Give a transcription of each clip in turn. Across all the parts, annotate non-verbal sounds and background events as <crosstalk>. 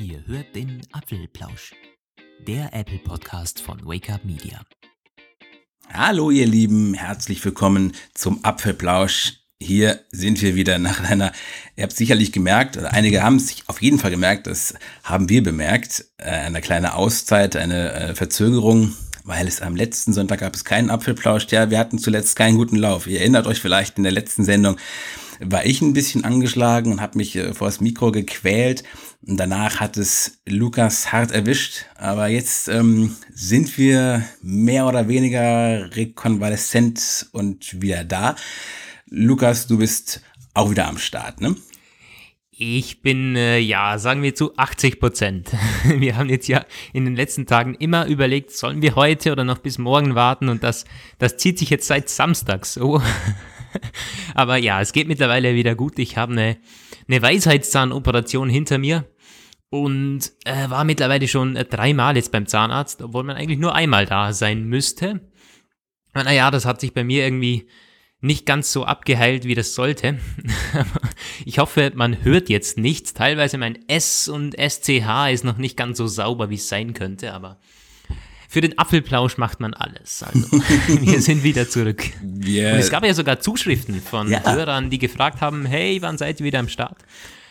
Ihr hört den Apfelplausch, der Apple Podcast von Wake Up Media. Hallo ihr Lieben, herzlich willkommen zum Apfelplausch. Hier sind wir wieder nach einer, ihr habt sicherlich gemerkt, oder einige haben es auf jeden Fall gemerkt, das haben wir bemerkt, äh, eine kleine Auszeit, eine äh, Verzögerung, weil es am letzten Sonntag gab es keinen Apfelplausch. Ja, wir hatten zuletzt keinen guten Lauf. Ihr erinnert euch vielleicht in der letzten Sendung, war ich ein bisschen angeschlagen und habe mich äh, vor das Mikro gequält. Und danach hat es Lukas hart erwischt. Aber jetzt ähm, sind wir mehr oder weniger rekonvaleszent und wieder da. Lukas, du bist auch wieder am Start, ne? Ich bin, äh, ja, sagen wir zu 80 Prozent. <laughs> Wir haben jetzt ja in den letzten Tagen immer überlegt, sollen wir heute oder noch bis morgen warten und das, das zieht sich jetzt seit Samstag so. <laughs> Aber ja, es geht mittlerweile wieder gut. Ich habe eine, eine Weisheitszahnoperation hinter mir und äh, war mittlerweile schon äh, dreimal jetzt beim Zahnarzt, obwohl man eigentlich nur einmal da sein müsste. Naja, das hat sich bei mir irgendwie nicht ganz so abgeheilt, wie das sollte. <laughs> ich hoffe, man hört jetzt nichts. Teilweise mein S und SCH ist noch nicht ganz so sauber, wie es sein könnte, aber für den Apfelplausch macht man alles. Also, <laughs> wir sind wieder zurück. Yeah. Und es gab ja sogar Zuschriften von ja. Hörern, die gefragt haben, hey, wann seid ihr wieder am Start?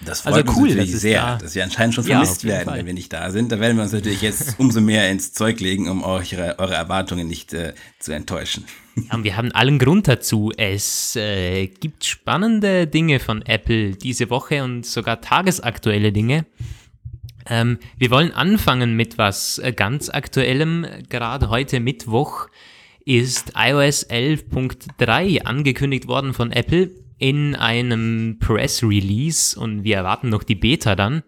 Das freut also cool, uns natürlich sehr, da, dass wir anscheinend schon vermisst ja, werden, Fall. wenn wir nicht da sind. Da werden wir uns natürlich jetzt <laughs> umso mehr ins Zeug legen, um eure, eure Erwartungen nicht äh, zu enttäuschen. Ja, und wir haben allen Grund dazu. Es äh, gibt spannende Dinge von Apple diese Woche und sogar tagesaktuelle Dinge. Ähm, wir wollen anfangen mit was äh, ganz Aktuellem. Gerade heute Mittwoch ist iOS 11.3 angekündigt worden von Apple in einem Press Release und wir erwarten noch die Beta dann.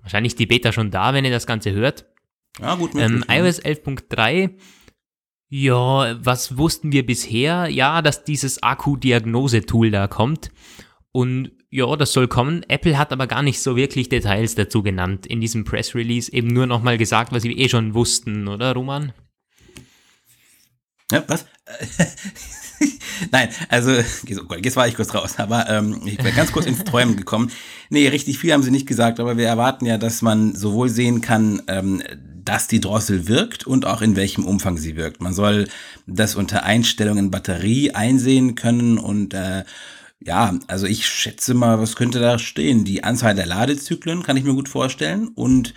Wahrscheinlich die Beta schon da, wenn ihr das Ganze hört. Ja, gut. Ähm, iOS 11.3 ja, was wussten wir bisher? Ja, dass dieses Akku-Diagnose-Tool da kommt. Und ja, das soll kommen. Apple hat aber gar nicht so wirklich Details dazu genannt in diesem Press Release. Eben nur nochmal gesagt, was wir eh schon wussten, oder Roman? Ja, was? <laughs> Nein, also, jetzt war ich kurz raus, aber ähm, ich bin ganz kurz ins Träumen gekommen. Nee, richtig viel haben sie nicht gesagt, aber wir erwarten ja, dass man sowohl sehen kann, ähm, dass die Drossel wirkt und auch in welchem Umfang sie wirkt. Man soll das unter Einstellungen Batterie einsehen können und äh, ja, also ich schätze mal, was könnte da stehen? Die Anzahl der Ladezyklen kann ich mir gut vorstellen und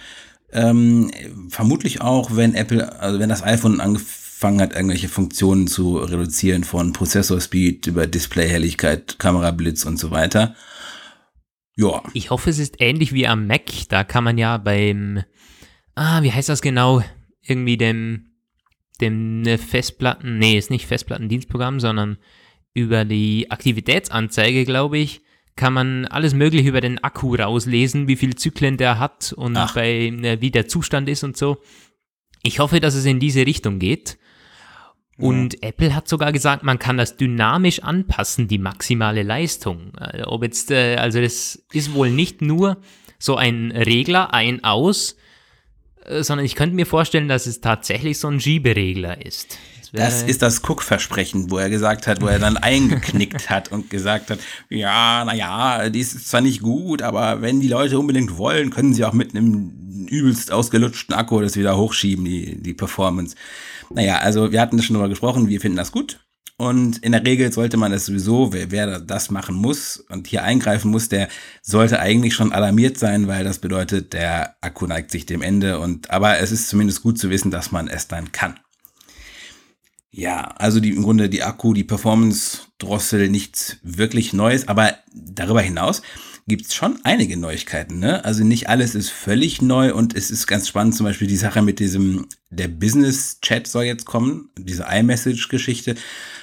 ähm, vermutlich auch, wenn Apple, also wenn das iPhone angefangen hat, irgendwelche Funktionen zu reduzieren von Prozessorspeed über Displayhelligkeit, Kamerablitz und so weiter. Ja. Ich hoffe, es ist ähnlich wie am Mac. Da kann man ja beim, ah, wie heißt das genau? Irgendwie dem, dem Festplatten, nee, ist nicht Festplattendienstprogramm, sondern über die Aktivitätsanzeige, glaube ich, kann man alles Mögliche über den Akku rauslesen, wie viel Zyklen der hat und bei, äh, wie der Zustand ist und so. Ich hoffe, dass es in diese Richtung geht. Und ja. Apple hat sogar gesagt, man kann das dynamisch anpassen, die maximale Leistung. Also, ob jetzt, äh, also das ist wohl nicht nur so ein Regler ein aus, äh, sondern ich könnte mir vorstellen, dass es tatsächlich so ein Schieberegler ist. Das ist das Cook-Versprechen, wo er gesagt hat, wo er dann <laughs> eingeknickt hat und gesagt hat, ja, naja, dies ist zwar nicht gut, aber wenn die Leute unbedingt wollen, können sie auch mit einem übelst ausgelutschten Akku das wieder hochschieben, die, die Performance. Naja, also wir hatten das schon drüber gesprochen, wir finden das gut. Und in der Regel sollte man das sowieso, wer, wer das machen muss und hier eingreifen muss, der sollte eigentlich schon alarmiert sein, weil das bedeutet, der Akku neigt sich dem Ende. Und aber es ist zumindest gut zu wissen, dass man es dann kann. Ja, also die, im Grunde die Akku, die Performance-Drossel, nichts wirklich Neues, aber darüber hinaus gibt's schon einige Neuigkeiten. Ne? Also nicht alles ist völlig neu und es ist ganz spannend, zum Beispiel die Sache mit diesem, der Business-Chat soll jetzt kommen, diese iMessage-Geschichte.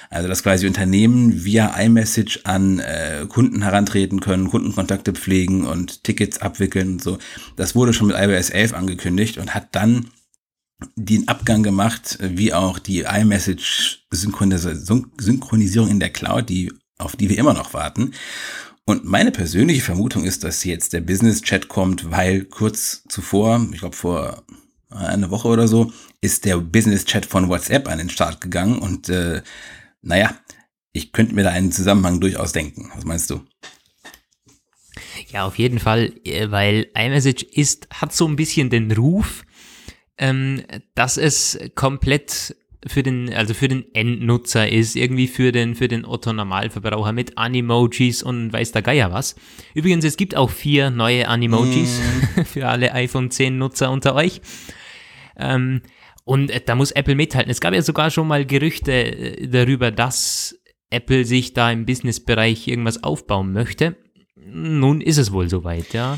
Also dass quasi Unternehmen via iMessage an äh, Kunden herantreten können, Kundenkontakte pflegen und Tickets abwickeln und so. Das wurde schon mit iOS 11 angekündigt und hat dann den Abgang gemacht, wie auch die iMessage-Synchronisierung in der Cloud, die, auf die wir immer noch warten. Und meine persönliche Vermutung ist, dass jetzt der Business-Chat kommt, weil kurz zuvor, ich glaube vor einer Woche oder so, ist der Business-Chat von WhatsApp an den Start gegangen. Und äh, naja, ich könnte mir da einen Zusammenhang durchaus denken. Was meinst du? Ja, auf jeden Fall, äh, weil iMessage ist, hat so ein bisschen den Ruf, ähm, dass es komplett für den, also für den Endnutzer ist, irgendwie für den, für den Otto Normalverbraucher mit Animojis und weiß der Geier was. Übrigens, es gibt auch vier neue Animojis mm. <laughs> für alle iPhone 10 Nutzer unter euch. Ähm, und äh, da muss Apple mithalten. Es gab ja sogar schon mal Gerüchte äh, darüber, dass Apple sich da im Businessbereich irgendwas aufbauen möchte. Nun ist es wohl soweit, ja.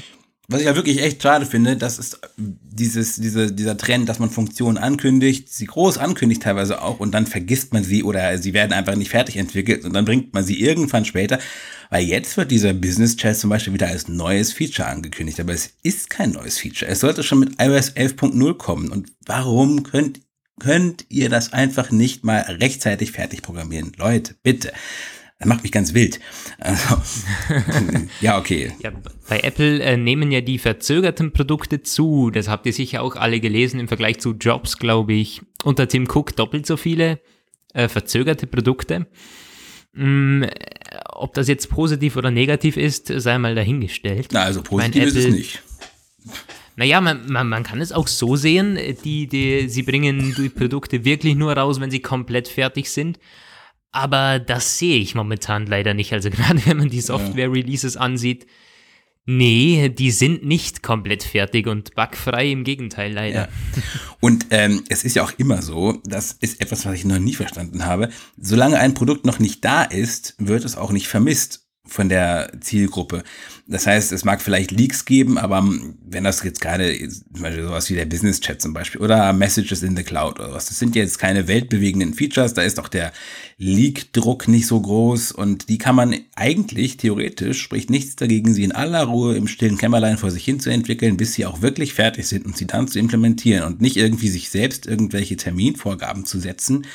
Was ich ja wirklich echt schade finde, das ist dieses, diese, dieser Trend, dass man Funktionen ankündigt, sie groß ankündigt teilweise auch und dann vergisst man sie oder sie werden einfach nicht fertig entwickelt und dann bringt man sie irgendwann später. Weil jetzt wird dieser Business Chat zum Beispiel wieder als neues Feature angekündigt, aber es ist kein neues Feature. Es sollte schon mit iOS 11.0 kommen. Und warum könnt, könnt ihr das einfach nicht mal rechtzeitig fertig programmieren? Leute, bitte. Das macht mich ganz wild. Also, <laughs> ja, okay. Ja, bei Apple äh, nehmen ja die verzögerten Produkte zu. Das habt ihr sicher auch alle gelesen im Vergleich zu Jobs, glaube ich. Unter Tim Cook doppelt so viele äh, verzögerte Produkte. Mm, ob das jetzt positiv oder negativ ist, sei mal dahingestellt. Na, also positiv ist es nicht. Naja, man, man, man kann es auch so sehen, die, die, sie bringen die Produkte wirklich nur raus, wenn sie komplett fertig sind. Aber das sehe ich momentan leider nicht. Also <laughs> gerade wenn man die Software-Releases ansieht, nee, die sind nicht komplett fertig und bugfrei, im Gegenteil leider. Ja. Und ähm, es ist ja auch immer so, das ist etwas, was ich noch nie verstanden habe, solange ein Produkt noch nicht da ist, wird es auch nicht vermisst von der Zielgruppe. Das heißt, es mag vielleicht Leaks geben, aber wenn das jetzt gerade, zum Beispiel sowas wie der Business Chat zum Beispiel oder Messages in the Cloud oder was, das sind jetzt keine weltbewegenden Features, da ist auch der Leak-Druck nicht so groß und die kann man eigentlich, theoretisch, spricht nichts dagegen, sie in aller Ruhe im stillen Kämmerlein vor sich hin zu entwickeln, bis sie auch wirklich fertig sind und sie dann zu implementieren und nicht irgendwie sich selbst irgendwelche Terminvorgaben zu setzen,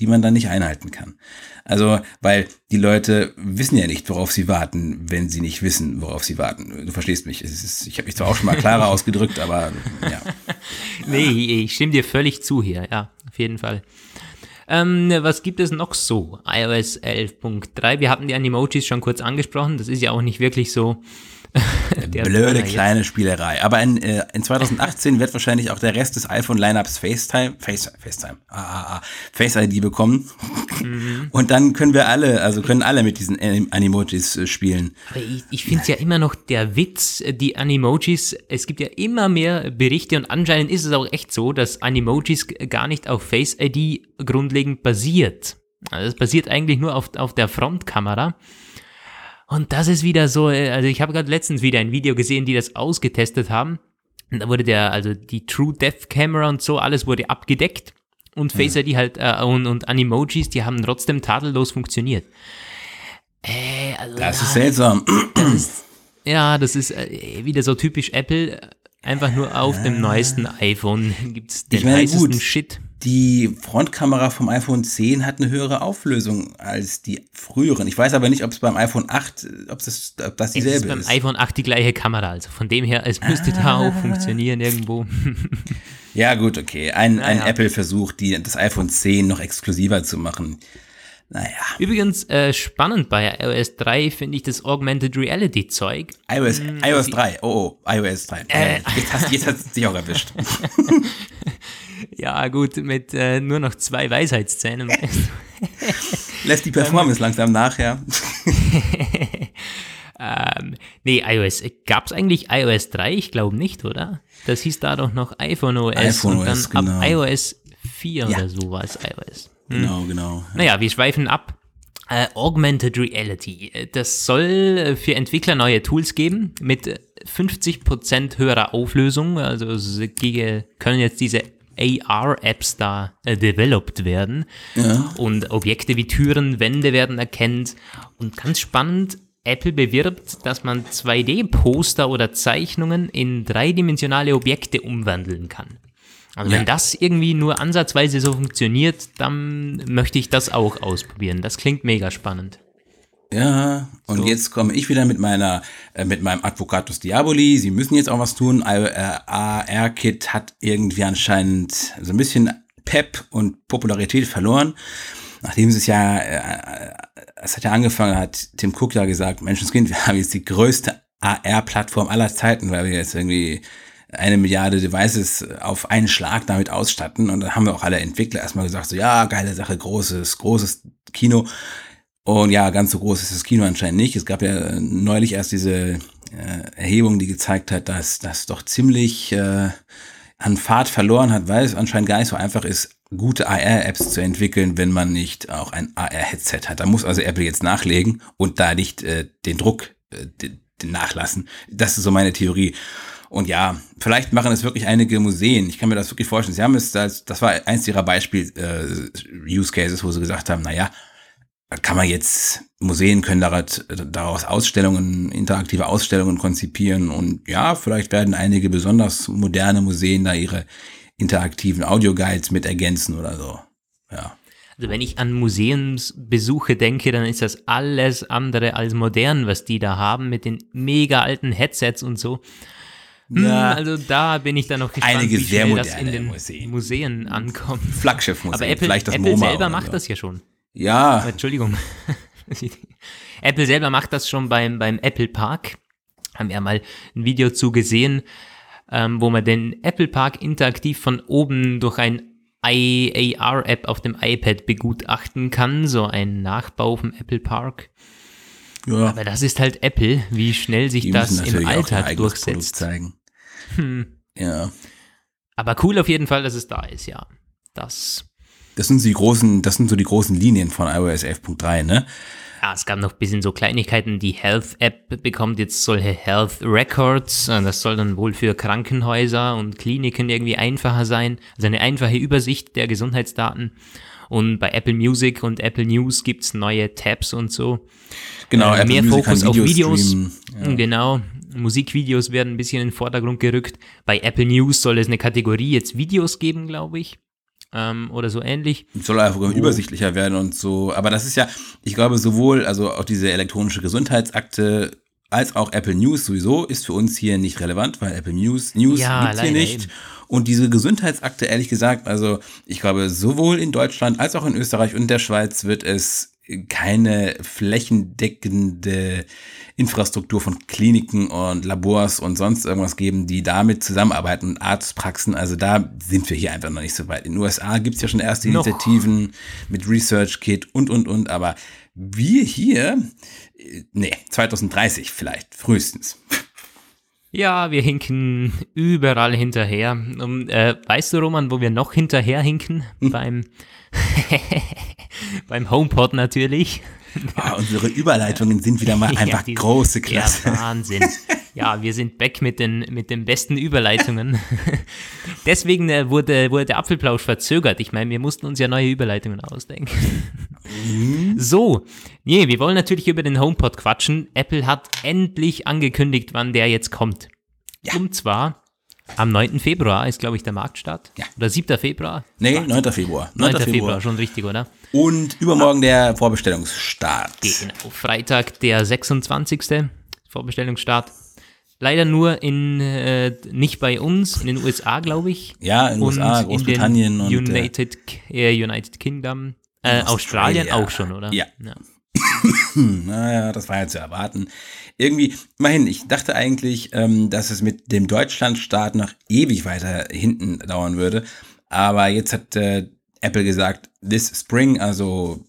die man dann nicht einhalten kann. Also, weil die Leute wissen ja nicht, worauf sie warten, wenn sie nicht wissen, worauf sie warten. Du verstehst mich. Ist, ich habe mich zwar auch schon mal klarer <laughs> ausgedrückt, aber ja. <laughs> Nee, ich stimme dir völlig zu hier, ja, auf jeden Fall. Ähm, was gibt es noch so? iOS 11.3. Wir hatten die Animojis schon kurz angesprochen. Das ist ja auch nicht wirklich so <laughs> Blöde kleine Spielerei. Aber in, äh, in 2018 wird wahrscheinlich auch der Rest des iPhone-Lineups FaceTime, Face, FaceTime, ah, ah, ah, Face ID bekommen. Mhm. Und dann können wir alle, also können alle mit diesen Animojis äh, spielen. Aber ich, ich finde es ja immer noch der Witz, äh, die Animojis, es gibt ja immer mehr Berichte und anscheinend ist es auch echt so, dass Animojis gar nicht auf Face ID grundlegend basiert. Also es basiert eigentlich nur auf, auf der Frontkamera. Und das ist wieder so, äh, also ich habe gerade letztens wieder ein Video gesehen, die das ausgetestet haben. Und da wurde der, also die True Depth Camera und so, alles wurde abgedeckt. Und Face ID halt äh, und, und Animojis, die haben trotzdem tadellos funktioniert. Äh, also, das ist seltsam. Das ist, ja, das ist äh, wieder so typisch Apple. Einfach nur auf dem neuesten iPhone gibt's den ich meine, heißesten gut, Shit. Die Frontkamera vom iPhone 10 hat eine höhere Auflösung als die früheren. Ich weiß aber nicht, ob es beim iPhone 8, ob das, ob das dieselbe ist. Es ist beim iPhone 8 die gleiche Kamera. Also von dem her, es müsste ah. da auch <laughs> funktionieren irgendwo. <laughs> ja, gut, okay. Ein, naja. ein Apple-Versuch, das iPhone 10 noch exklusiver zu machen. Naja. Übrigens, äh, spannend bei iOS 3 finde ich das Augmented Reality Zeug. iOS, hm, iOS 3, oh, oh, iOS 3. Äh. Jetzt hast du jetzt dich auch erwischt. <laughs> ja, gut, mit äh, nur noch zwei Weisheitszähnen. <laughs> Lässt die Performance langsam nach, ja. <laughs> ähm, nee, iOS. Gab es eigentlich iOS 3? Ich glaube nicht, oder? Das hieß da doch noch iPhone OS iPhone und dann OS, genau. ab iOS 4 ja. oder so war es iOS. Hm. Genau, genau. Naja, wir schweifen ab. Äh, Augmented Reality. Das soll äh, für Entwickler neue Tools geben mit 50% höherer Auflösung. Also können jetzt diese AR-Apps da äh, developed werden. Ja. Und Objekte wie Türen, Wände werden erkannt. Und ganz spannend, Apple bewirbt, dass man 2D-Poster oder Zeichnungen in dreidimensionale Objekte umwandeln kann. Also ja. wenn das irgendwie nur ansatzweise so funktioniert, dann möchte ich das auch ausprobieren. Das klingt mega spannend. Ja, und so. jetzt komme ich wieder mit meiner, äh, mit meinem Advocatus Diaboli. Sie müssen jetzt auch was tun. AR-Kit hat irgendwie anscheinend so ein bisschen Pep und Popularität verloren. Nachdem es ja, äh, es hat ja angefangen, hat Tim Cook ja gesagt, Menschenskind, wir haben jetzt die größte AR-Plattform aller Zeiten, weil wir jetzt irgendwie eine Milliarde Devices auf einen Schlag damit ausstatten. Und dann haben wir auch alle Entwickler erstmal gesagt, so ja, geile Sache, großes, großes Kino. Und ja, ganz so groß ist das Kino anscheinend nicht. Es gab ja neulich erst diese äh, Erhebung, die gezeigt hat, dass das doch ziemlich äh, an Fahrt verloren hat, weil es anscheinend gar nicht so einfach ist, gute AR-Apps zu entwickeln, wenn man nicht auch ein AR-Headset hat. Da muss also Apple jetzt nachlegen und da nicht äh, den Druck äh, den nachlassen. Das ist so meine Theorie. Und ja, vielleicht machen es wirklich einige Museen. Ich kann mir das wirklich vorstellen. Sie haben es, das, das war eins ihrer Beispiel-Use-Cases, äh, wo sie gesagt haben, naja, kann man jetzt, Museen können daraus Ausstellungen, interaktive Ausstellungen konzipieren und ja, vielleicht werden einige besonders moderne Museen da ihre interaktiven Audioguides mit ergänzen oder so. Ja. Also wenn ich an Museumsbesuche denke, dann ist das alles andere als modern, was die da haben mit den mega alten Headsets und so. Hm, ja, also da bin ich dann noch gespannt, einige wie sehr schnell das in moderne den Museen. Museen ankommt. Flaggschiffmuseen, Aber Apple, vielleicht das Apple MoMA selber macht so. das ja schon. Ja, Entschuldigung. <laughs> Apple selber macht das schon beim, beim Apple Park. Haben wir mal ein Video zu gesehen, ähm, wo man den Apple Park interaktiv von oben durch ein AR-App auf dem iPad begutachten kann. So ein Nachbau vom Apple Park. ja. Aber das ist halt Apple, wie schnell sich die das im Alltag durchsetzt. zeigen. Hm. Ja. Aber cool auf jeden Fall, dass es da ist, ja. Das Das sind so die großen, das sind so die großen Linien von iOS 11.3, ne? Ja, es gab noch ein bisschen so Kleinigkeiten. Die Health-App bekommt jetzt solche Health Records. Äh, Das soll dann wohl für Krankenhäuser und Kliniken irgendwie einfacher sein. Also eine einfache Übersicht der Gesundheitsdaten. Und bei Apple Music und Apple News gibt's neue Tabs und so. Genau, Äh, Apple mehr Music Fokus auf Videos. Ja. Genau. Musikvideos werden ein bisschen in den Vordergrund gerückt. Bei Apple News soll es eine Kategorie jetzt Videos geben, glaube ich. Ähm, oder so ähnlich. soll einfach Oh. übersichtlicher werden und so. Aber das ist ja, ich glaube, sowohl, also auch diese elektronische Gesundheitsakte als auch Apple News sowieso ist für uns hier nicht relevant, weil Apple News, News Ja, gibt's hier nicht. eben. Und diese Gesundheitsakte, ehrlich gesagt, also ich glaube, sowohl in Deutschland als auch in Österreich und der Schweiz wird es keine flächendeckende Infrastruktur von Kliniken und Labors und sonst irgendwas geben, die damit zusammenarbeiten und Arztpraxen. Also da sind wir hier einfach noch nicht so weit. In den USA gibt's ja schon erste Noch. Initiativen mit Research Kit und, und, und. Aber wir hier, äh, nee, 2030 vielleicht, frühestens. Ja, wir hinken überall hinterher. Um, äh, weißt du, Roman, wo wir noch hinterher hinken? Beim, <laughs> beim HomePod natürlich. Ah, unsere Überleitungen sind wieder mal <laughs> Ja, einfach die- große Klasse. Ja, Wahnsinn. Ja, wir sind back mit den, mit den besten Überleitungen. <laughs> Deswegen äh, wurde, wurde der Apfelplausch verzögert. Ich meine, wir mussten uns ja neue Überleitungen ausdenken. Mhm. So, nee, wir wollen natürlich über den HomePod quatschen. Apple hat endlich angekündigt, wann der jetzt kommt. Ja. Und zwar am 9. Februar ist, glaube ich, der Marktstart. Ja. Oder 7. Februar? Nee, 9. Februar. 9. Februar, schon richtig, oder? Und übermorgen der Vorbestellungsstart. Genau, Freitag, der 26. Vorbestellungsstart. Leider nur in, äh, nicht bei uns, in den USA, glaube ich. Ja, in den USA, Großbritannien und, äh, United, äh, United Kingdom. Äh, Australien Australia. auch schon, oder? Ja. Naja, <laughs> das war ja zu erwarten. Irgendwie, immerhin, ich dachte eigentlich, ähm, dass es mit dem Deutschlandstart noch ewig weiter hinten dauern würde. Aber jetzt hat äh, Apple gesagt, this spring, also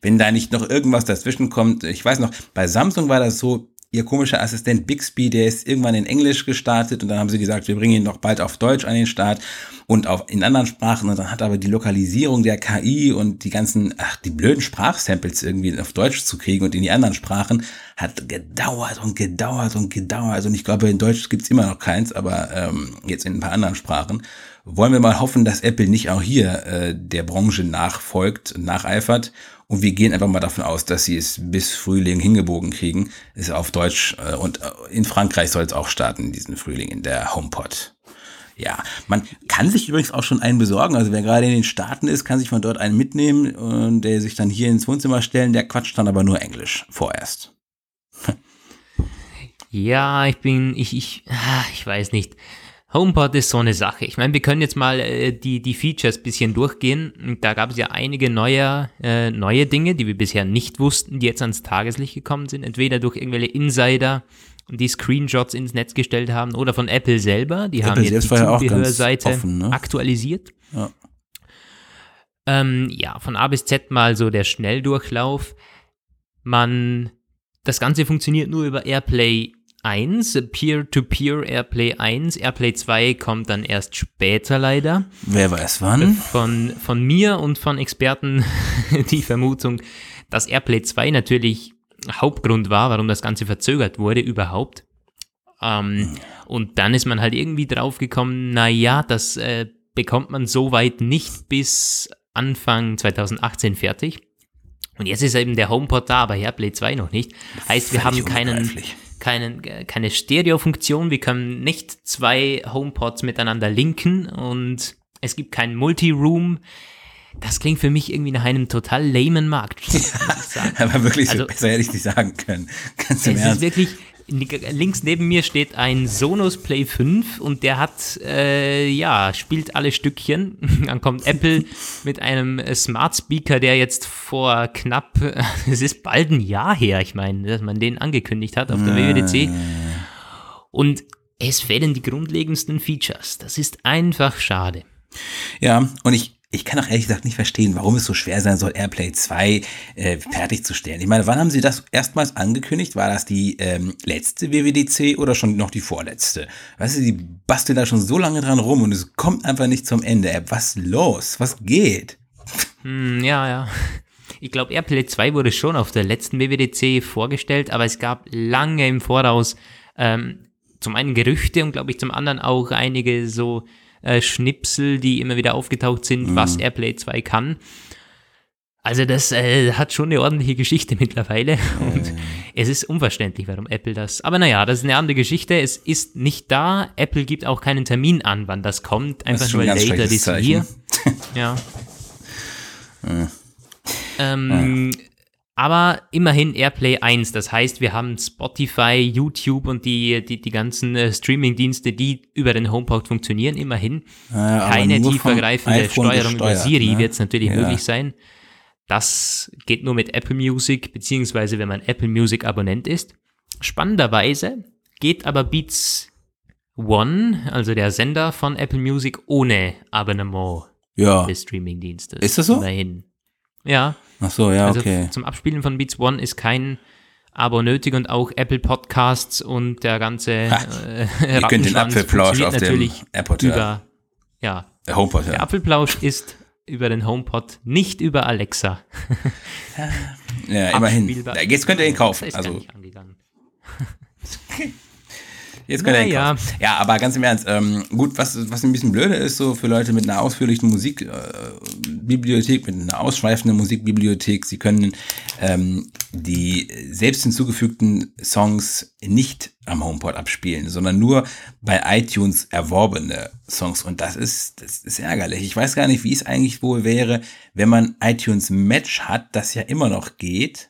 wenn da nicht noch irgendwas dazwischen kommt. Ich weiß noch, bei Samsung war das so, ihr komischer Assistent Bixby, der ist irgendwann in Englisch gestartet und dann haben sie gesagt, wir bringen ihn noch bald auf Deutsch an den Start und auf, in anderen Sprachen und dann hat aber die Lokalisierung der KI und die ganzen, ach, die blöden Sprachsamples irgendwie auf Deutsch zu kriegen und in die anderen Sprachen hat gedauert und gedauert und gedauert und ich glaube, in Deutsch gibt's immer noch keins, aber ähm, jetzt in ein paar anderen Sprachen. Wollen wir mal hoffen, dass Apple nicht auch hier äh, der Branche nachfolgt, nacheifert und wir gehen einfach mal davon aus, dass sie es bis Frühling hingebogen kriegen. Ist auf Deutsch äh, und äh, in Frankreich soll es auch starten, diesen Frühling in der HomePod. Ja, man kann sich übrigens auch schon einen besorgen. Also wer gerade in den Staaten ist, kann sich von dort einen mitnehmen und der sich dann hier ins Wohnzimmer stellen. Der quatscht dann aber nur Englisch vorerst. <laughs> Ja, ich bin, ich, ich, ah, ich weiß nicht. HomePod ist so eine Sache. Ich meine, wir können jetzt mal äh, die, die Features bisschen durchgehen. Da gab es ja einige neue, äh, neue Dinge, die wir bisher nicht wussten, die jetzt ans Tageslicht gekommen sind. Entweder durch irgendwelche Insider die Screenshots ins Netz gestellt haben oder von Apple selber. Die Apple haben jetzt die ja Zubehörseite offen, ne? aktualisiert. Ja. Ähm, ja, von A bis Z mal so der Schnelldurchlauf. Man, das Ganze funktioniert nur über Airplay 1, Peer-to-Peer Airplay 1. Airplay 2 kommt dann erst später leider. Wer weiß wann? Von, von mir und von Experten <laughs> die Vermutung, dass Airplay 2 natürlich Hauptgrund war, warum das Ganze verzögert wurde überhaupt. Ähm, und dann ist man halt irgendwie draufgekommen, naja, das äh, bekommt man soweit nicht bis Anfang 2018 fertig. Und jetzt ist eben der HomePod da, aber Airplay 2 noch nicht. Heißt, wir haben Völlig keinen, unbegreiflich. Keinen, keine Stereofunktion, wir können nicht zwei HomePods miteinander linken und es gibt kein Multiroom. Das klingt für mich irgendwie nach einem total lamen Markt. <laughs> sagen. <laughs> Aber wirklich, so Also- besser hätte ich nicht sagen können. Ganz im Es ist Ernst. wirklich, links neben mir steht ein Sonos Play 5 und der hat, äh, ja, spielt alle Stückchen. <laughs> Dann kommt Apple <laughs> mit einem äh, Smart Speaker, der jetzt vor knapp, <laughs> es ist bald ein Jahr her, ich meine, dass man den angekündigt hat auf der WWDC. Und es fehlen die grundlegendsten Features. Das ist einfach schade. Ja, und ich, ich kann auch ehrlich gesagt nicht verstehen, warum es so schwer sein soll, Airplay 2 äh, fertigzustellen. Ich meine, wann haben Sie das erstmals angekündigt? War das die ähm, letzte WWDC oder schon noch die vorletzte? Weißt du, die basteln da schon so lange dran rum und es kommt einfach nicht zum Ende. Ey, was los? Was geht? Hm, ja, ja. Ich glaube, AirPlay 2 wurde schon auf der letzten WWDC vorgestellt, aber es gab lange im Voraus ähm, zum einen Gerüchte und glaube ich zum anderen auch einige so äh, Schnipsel, die immer wieder aufgetaucht sind, was AirPlay 2 kann. Also das äh, hat schon eine ordentliche Geschichte <laughs> mittlerweile und es ist unverständlich, warum Apple das. Aber naja, das ist eine andere Geschichte. Es ist nicht da. Apple gibt auch keinen Termin an, wann das kommt. Das Einfach schon nur ein later this year. <laughs> Ja. Ähm, Aber immerhin Airplay 1, das heißt, wir haben Spotify, YouTube und die, die, die ganzen äh, Streaming-Dienste, die über den HomePod funktionieren, immerhin. Aber Keine tiefergreifende Steuerung über Siri ne? wird es natürlich Ja. möglich sein. Das geht nur mit Apple Music, beziehungsweise wenn man Apple Music Abonnent ist. Spannenderweise geht aber Beats One, also der Sender von Apple Music, ohne Abonnement Ja. des Streaming-Dienstes. Ist das so? Immerhin. Ja, Ach so, ja, also okay. zum Abspielen von Beats One ist kein Abo nötig und auch Apple Podcasts und der ganze äh, Ihr könnt den Apfelplausch auf dem natürlich AirPod hören. über ja, Äh, HomePod, der ja. Apfelplausch ist über den HomePod, nicht über Alexa. <laughs> ja, immerhin. Jetzt könnt ihr ihn Das kaufen. ist gar Also, nicht angegangen. <laughs> Jetzt könnt ihr kaufen. Ja, aber ganz im Ernst, ähm, gut, was, was ein bisschen blöde ist, so für Leute mit einer ausführlichen Musikbibliothek, mit einer ausschweifenden Musikbibliothek, sie können ähm, die selbst hinzugefügten Songs nicht am HomePod abspielen, sondern nur bei iTunes erworbene Songs. Und das ist, das ist ärgerlich. Ich weiß gar nicht, wie es eigentlich wohl wäre, wenn man iTunes Match hat, das ja immer noch geht.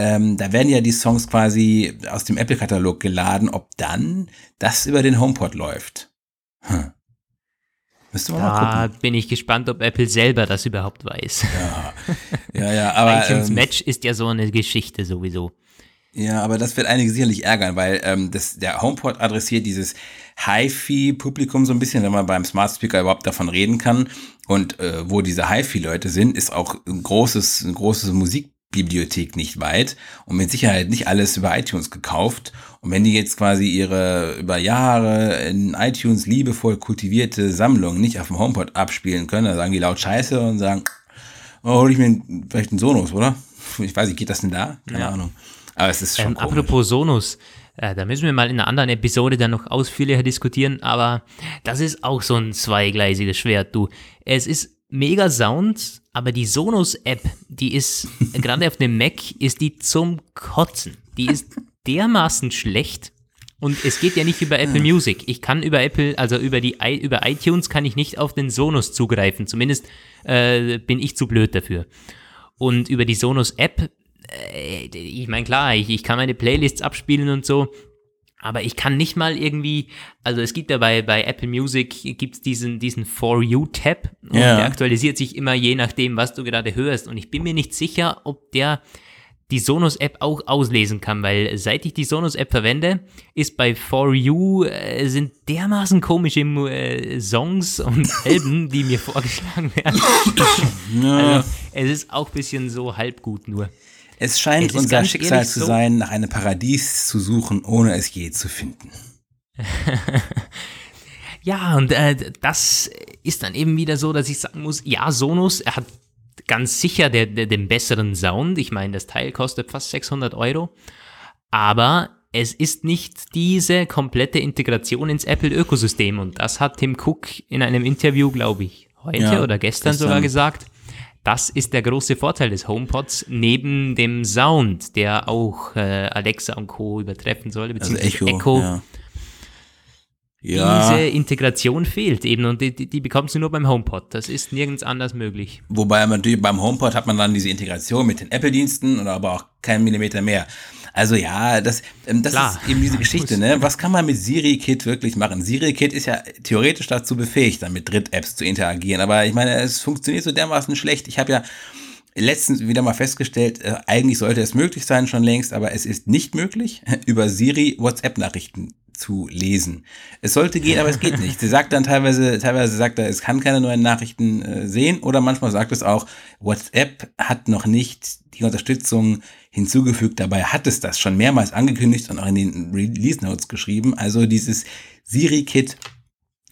Ähm, da werden ja die Songs quasi aus dem Apple-Katalog geladen, ob dann das über den HomePod läuft. Hm. Müsste man mal Da gucken. bin ich gespannt, ob Apple selber das überhaupt weiß. Ja, ja, aber, iTunes ähm, Match ist ja so eine Geschichte sowieso. ja, aber das wird einige sicherlich ärgern, weil ähm, das, der HomePod adressiert dieses HiFi-Publikum so ein bisschen, wenn man beim Smart Speaker überhaupt davon reden kann. Und äh, wo diese HiFi-Leute sind, ist auch ein großes, eine große Musikbibliothek nicht weit und mit Sicherheit nicht alles über iTunes gekauft. Und wenn die jetzt quasi ihre über Jahre in iTunes liebevoll kultivierte Sammlung nicht auf dem HomePod abspielen können, dann sagen die laut Scheiße und sagen, oh, hol ich mir einen- vielleicht einen Sonos, oder? Ich weiß nicht, geht das denn da? Keine Ja. Ahnung. Aber es ist schon Ähm, komisch. apropos Sonos, äh, da müssen wir mal in einer anderen Episode dann noch ausführlicher diskutieren, aber das ist auch so ein zweigleisiges Schwert, du. Es ist mega Sound, aber die Sonos-App, die ist, <laughs> gerade auf dem Mac, ist die zum Kotzen. Die ist <laughs> dermaßen schlecht. Und es geht ja nicht über Apple Music. Ich kann über Apple, also über die über iTunes kann ich nicht auf den Sonos zugreifen. Zumindest äh, bin ich zu blöd dafür. Und über die Sonos-App äh, ich meine, klar, ich, ich kann meine Playlists abspielen und so, aber ich kann nicht mal irgendwie, also es gibt ja bei, bei Apple Music, gibt's diesen, diesen For You-Tab und Ja. der aktualisiert sich immer je nachdem, was du gerade hörst und ich bin mir nicht sicher, ob der die Sonos-App auch auslesen kann, weil seit ich die Sonos-App verwende, ist bei For You äh, sind dermaßen komische äh, Songs und <laughs> Alben, die mir vorgeschlagen werden. Also, es ist auch ein bisschen so halb gut nur. Es scheint Es unser Schicksal zu so- sein, nach einem Paradies zu suchen, ohne es je zu finden. <laughs> Ja, und äh, das ist dann eben wieder so, dass ich sagen muss, ja, Sonos, er hat ganz sicher der, der, den besseren Sound. Ich meine, das Teil kostet fast 600 Euro. Aber es ist nicht diese komplette Integration ins Apple-Ökosystem. Und das hat Tim Cook in einem Interview, glaube ich, heute Ja, oder gestern, gestern. sogar gesagt. Das ist der große Vorteil des HomePods neben dem Sound, der auch äh, Alexa und Co. übertreffen soll, Also beziehungsweise Echo. Echo ja. Ja, diese Integration fehlt eben und die, die, die bekommst du nur beim HomePod. Das ist nirgends anders möglich. wobei man natürlich beim HomePod hat man dann diese Integration mit den Apple-Diensten oder aber auch keinen Millimeter mehr. Also ja, das, ähm, das Klar. ist eben diese Geschichte, ne? Was kann man mit Siri Kit wirklich machen? Siri Kit ist ja theoretisch dazu befähigt, dann mit Dritt-Apps zu interagieren. Aber ich meine, es funktioniert so dermaßen schlecht. Ich habe ja letztens wieder mal festgestellt, äh, eigentlich sollte es möglich sein schon längst, aber es ist nicht möglich, <laughs> über Siri WhatsApp-Nachrichten zu lesen. Es sollte gehen, aber es geht nicht. Sie sagt dann teilweise, teilweise sagt er, es kann keine neuen Nachrichten äh, sehen oder manchmal sagt es auch, WhatsApp hat noch nicht die Unterstützung hinzugefügt. Dabei hat es das schon mehrmals angekündigt und auch in den Release Notes geschrieben. Also dieses Siri-Kit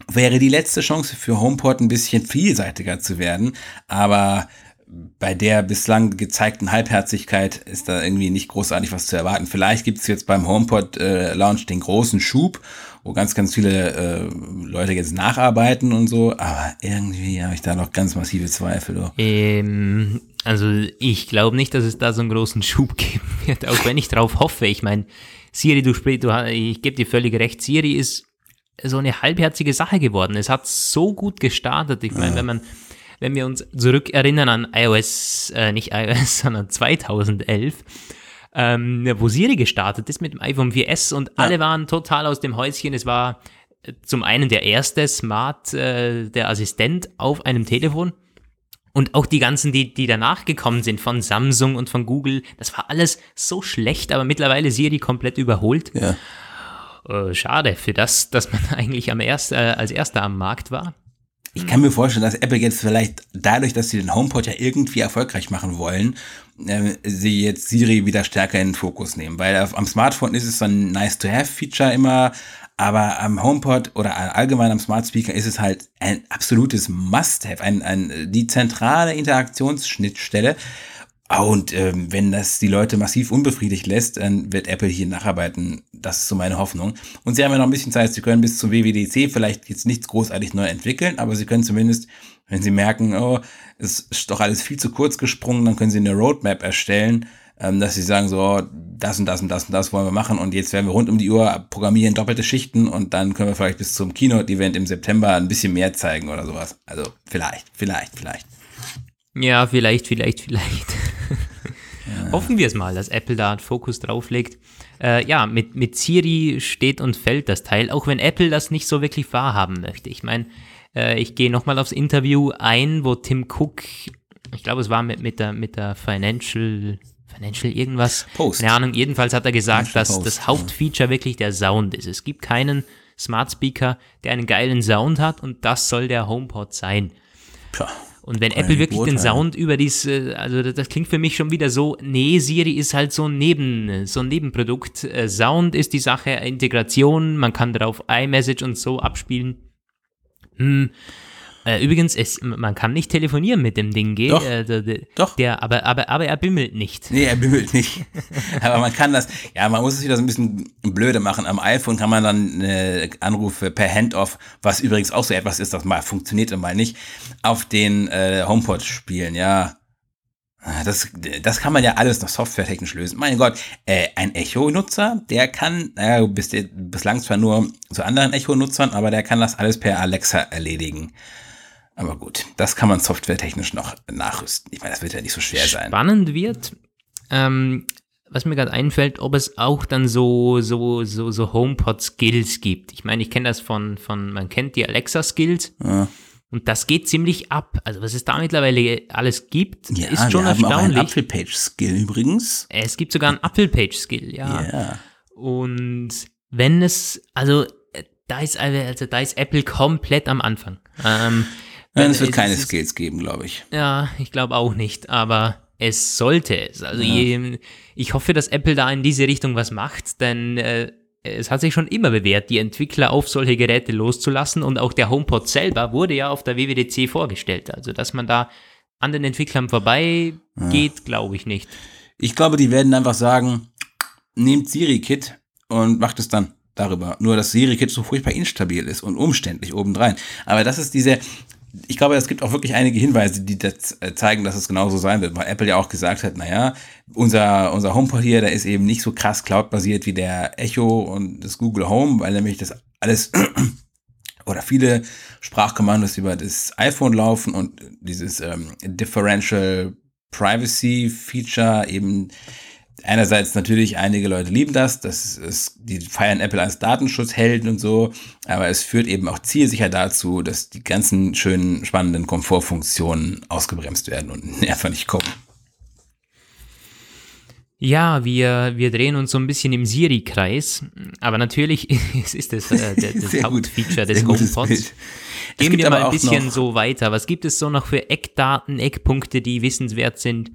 wäre die letzte Chance für HomePod ein bisschen vielseitiger zu werden, aber bei der bislang gezeigten Halbherzigkeit ist da irgendwie nicht großartig was zu erwarten. Vielleicht gibt es jetzt beim HomePod äh, Launch den großen Schub, wo ganz, ganz viele äh, Leute jetzt nacharbeiten und so, aber irgendwie habe ich da noch ganz massive Zweifel. Du. Ähm, also ich glaube nicht, dass es da so einen großen Schub <laughs> geben wird, auch wenn ich drauf hoffe. Ich meine, Siri, du sprichst, du, ich gebe dir völlig recht, Siri ist so eine halbherzige Sache geworden. Es hat so gut gestartet. Ich meine, wenn man, wenn wir uns zurückerinnern an iOS, äh, nicht iOS, <laughs> sondern 2011, ähm, wo Siri gestartet ist mit dem iPhone 4S und alle waren total aus dem Häuschen. Es war äh, zum einen der erste Smart, äh, der Assistent auf einem Telefon. Und auch die ganzen, die, die danach gekommen sind, von Samsung und von Google, das war alles so schlecht, aber mittlerweile Siri komplett überholt. Ja. Äh, schade für das, dass man <laughs> eigentlich am erst, äh, als erster am Markt war. Ich kann mir vorstellen, dass Apple jetzt vielleicht dadurch, dass sie den HomePod ja irgendwie erfolgreich machen wollen, äh, sie jetzt Siri wieder stärker in den Fokus nehmen. Weil auf, am Smartphone ist es so ein Nice-to-have-Feature immer, aber am HomePod oder allgemein am Smart Speaker ist es halt ein absolutes Must-have, ein, ein, die zentrale Interaktionsschnittstelle. Ah, Und ähm, wenn das die Leute massiv unbefriedigt lässt, dann wird Apple hier nacharbeiten. Das ist so meine Hoffnung. Und sie haben ja noch ein bisschen Zeit. Sie können bis zum WWDC vielleicht jetzt nichts großartig neu entwickeln, aber sie können zumindest, wenn sie merken, oh, es ist doch alles viel zu kurz gesprungen, dann können sie eine Roadmap erstellen, ähm, dass sie sagen, so, das und das und das und das wollen wir machen und jetzt werden wir rund um die Uhr programmieren, doppelte Schichten und dann können wir vielleicht bis zum Keynote-Event im September ein bisschen mehr zeigen oder sowas. Also vielleicht, vielleicht, vielleicht. Ja, vielleicht, vielleicht, vielleicht. <laughs> Hoffen wir es mal, dass Apple da einen Fokus drauf legt. Äh, ja, mit, mit Siri steht und fällt das Teil, auch wenn Apple das nicht so wirklich wahrhaben möchte. Ich meine, äh, ich gehe nochmal aufs Interview ein, wo Tim Cook, ich glaube, es war mit, mit, der, mit der Financial, Financial irgendwas, Post. keine Ahnung, jedenfalls hat er gesagt, Financial dass Post, das Hauptfeature wirklich der Sound ist. Es gibt keinen Smart Speaker, der einen geilen Sound hat und das soll der HomePod sein. Tja. Und wenn Apple ich wirklich den. Sound über diese, also das, das klingt für mich schon wieder so, nee, Siri ist halt so ein Neben, so ein Nebenprodukt. Äh, Sound ist die Sache, Integration, man kann darauf iMessage und so abspielen. Hm. Äh, übrigens, es, man kann nicht telefonieren mit dem Ding, gell? Doch. Äh, der, der, Doch. Der, aber, aber, aber er bimmelt nicht. Nee, er bimmelt nicht. <laughs> Aber man kann das, ja, man muss es wieder so ein bisschen blöde machen. Am iPhone kann man dann äh, Anrufe per Handoff, was übrigens auch so etwas ist, das mal funktioniert und mal nicht, auf den äh, HomePod spielen, ja. Das, das kann man ja alles noch softwaretechnisch lösen. Mein Gott, äh, ein Echo-Nutzer, der kann, naja, du bist ja bislang zwar nur zu anderen Echo-Nutzern, aber der kann das alles per Alexa erledigen. Aber gut, das kann man softwaretechnisch noch nachrüsten. Ich meine, das wird ja nicht so schwer sein. Spannend wird, ähm, was mir gerade einfällt, ob es auch dann so, so, so, so HomePod-Skills gibt. Ich meine, ich kenne das von, von, man kennt die Alexa-Skills. Ja. Und das geht ziemlich ab. Also was es da mittlerweile alles gibt, Ja, ist schon wir haben auch einen erstaunlich. Apfelpage-Skill übrigens. es gibt sogar einen Apple-Page-Skill, ja. Ja. Und wenn es, also äh, da ist, also, da ist Apple komplett am Anfang. Ähm, Nein, es wird keine Skills geben, glaube ich. Ja, ich glaube auch nicht, aber es sollte es. Also je, ich hoffe, dass Apple da in diese Richtung was macht, denn äh, es hat sich schon immer bewährt, die Entwickler auf solche Geräte loszulassen und auch der HomePod selber wurde ja auf der WWDC vorgestellt. Also dass man da an den Entwicklern vorbei geht, glaube ich nicht. Ich glaube, die werden einfach sagen, nehmt Siri-Kit und macht es dann darüber. Nur, dass Siri-Kit so furchtbar instabil ist und umständlich obendrein. Aber das ist diese, ich glaube, es gibt auch wirklich einige Hinweise, die das äh, zeigen, dass es genauso sein wird, weil Apple ja auch gesagt hat, naja, unser, unser HomePod hier, der ist eben nicht so krass cloud-basiert wie der Echo und das Google Home, weil nämlich das alles <clears throat> oder viele Sprachkommandos über das iPhone laufen und dieses ähm, Differential Privacy Feature eben einerseits natürlich einige Leute lieben das, das ist, die feiern Apple als Datenschutzhelden und so, aber es führt eben auch zielsicher dazu, dass die ganzen schönen, spannenden Komfortfunktionen ausgebremst werden und <laughs> einfach nicht kommen. Ja, wir, wir drehen uns so ein bisschen im Siri-Kreis, aber natürlich <laughs> es ist das, äh, <laughs> das gut. Hauptfeature des HomePods. Gehen wir mal ein bisschen so weiter. Was gibt es so noch für Eckdaten, Eckpunkte, die wissenswert sind?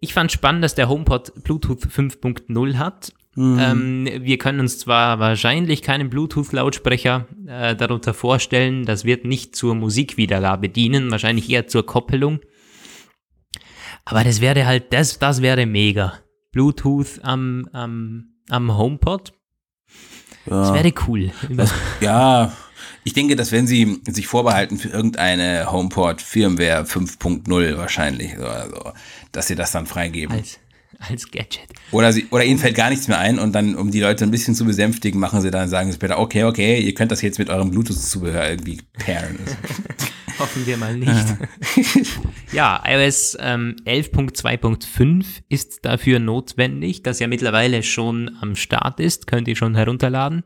Ich fand spannend, dass der HomePod Bluetooth 5.0 hat. Mhm. Ähm, wir können uns zwar wahrscheinlich keinen Bluetooth-Lautsprecher äh, darunter vorstellen, das wird nicht zur Musikwiedergabe dienen, wahrscheinlich eher zur Koppelung. Aber das wäre halt, das, das wäre mega. Bluetooth am, am, am HomePod, das wäre cool. <laughs> Ja, ich denke, das werden sie sich vorbehalten für irgendeine HomePod Firmware 5.0 wahrscheinlich oder so, dass sie das dann freigeben. als, als Gadget. Oder, sie, oder ihnen fällt gar nichts mehr ein und dann, um die Leute ein bisschen zu besänftigen, machen sie dann, sagen sie später, okay, okay, ihr könnt das jetzt mit eurem Bluetooth-Zubehör irgendwie pairen. <laughs> Hoffen wir mal nicht. <laughs> ja, iOS ähm, 11.2.5 ist dafür notwendig, das ja mittlerweile schon am Start ist. Könnt ihr schon herunterladen.